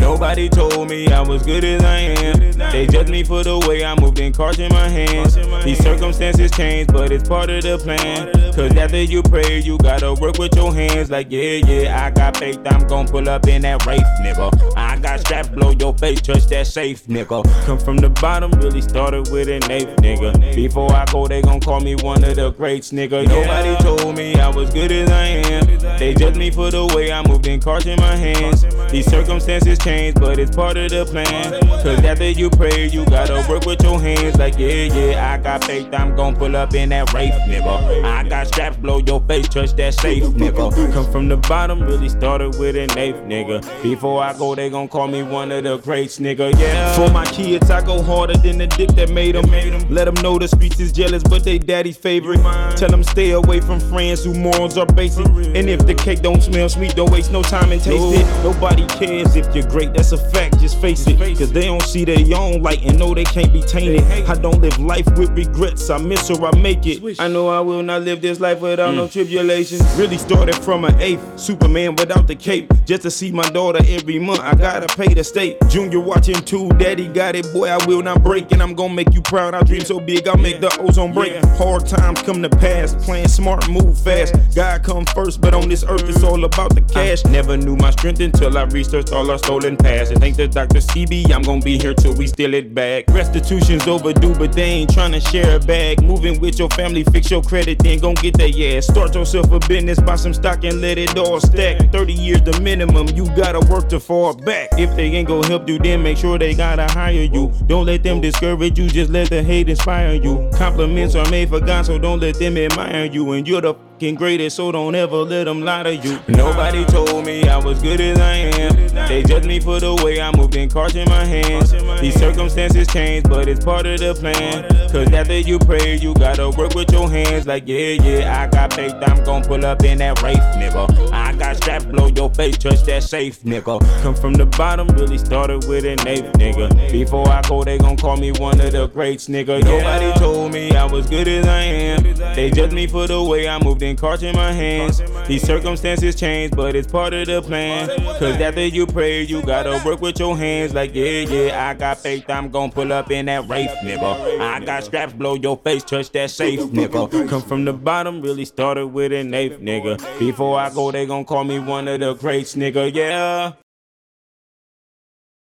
Nobody told me I was good as I am. They judged me for the way I moved and cards in my hands. These circumstances change, but it's part of the plan. Cause after you pray, you gotta work with your hands. Like, yeah, yeah, I got faith, I'm gon' pull up in that Wraith, nigga. I got straps, blow your face, touch that safe, nigga. Come from the bottom, really started with an eighth, nigga. Before I go, they gon' call me one of the greats, nigga. Nobody told me I was good as I am. They judged me for the way I moved and cards in my hands. These circumstances but it's part of the plan. Cause after you pray, you gotta work with your hands. Like, yeah, yeah, I got faith, I'm gon' pull up in that Wraith, nigga. I got straps, blow your face, touch that safe, nigga. Come from the bottom, really started with an eighth, nigga. Before I go, they gon' call me one of the greats, nigga, yeah. For my kids, I go harder than the dick that made them. Let them know the streets is jealous, but they daddy's favorite. Tell them stay away from friends who morals are basic. And if the cake don't smell sweet, don't waste no time and taste it. Nobody cares if you're great, that's a fact, just face it. Cause they don't see their own light and know they can't be tainted. I don't live life with regrets, I miss or I make it. I know I will not live this life without no tribulations. Really started from an eighth, Superman without the cape. Just to see my daughter every month, I gotta pay the state. Junior watching too, daddy got it, boy, I will not break. And I'm gonna make you proud, I dream so big, I'll make the ozone break. Hard times come to pass, playing smart, move fast. God come first, but on this earth it's mm. all about the cash. Never knew my strength until I researched all our stolen past. And thank the Dr. CB, I'm gonna be here till we steal it back. Restitution's overdue, but they ain't tryna share a bag. Moving with your family, fix your credit, then gon' get that yeah. Start yourself a business, buy some stock and let it all stack. 30 years the minimum, you gotta work to fall back. If they ain't gon' help you, then make sure they gotta hire you. Don't let them discourage you, just let the hate inspire you. Compliments are made for God, so don't let them admire you. And you're the greatest, so don't ever let them lie to you. Nobody told me I was good as I am. They judged me for the way I moved and cards in my hands. These circumstances change, but it's part of the plan. Cause after you pray, you gotta work with your hands. Like, yeah, yeah, I got faith, I'm gon' pull up in that Wraith, nigga. I got straps, blow your face, touch that safe, nigga. Come from the bottom, really started with an eighth, nigga. Before I go, they gon' call me one of the greats, nigga. Nobody told me I was good as I am. They judged me for the way I moved and cards in my hands. These circumstances change, but it's part of the plan. Cause after you pray, you gotta work with your hands. Like, yeah, yeah, I got faith, I'm gon' pull up in that Wraith, nigga. I got straps, blow your face, touch that safe, nigga. Come from the bottom, really started with an eighth, nigga. Before I go, they gon' call me one of the greats, nigga, yeah.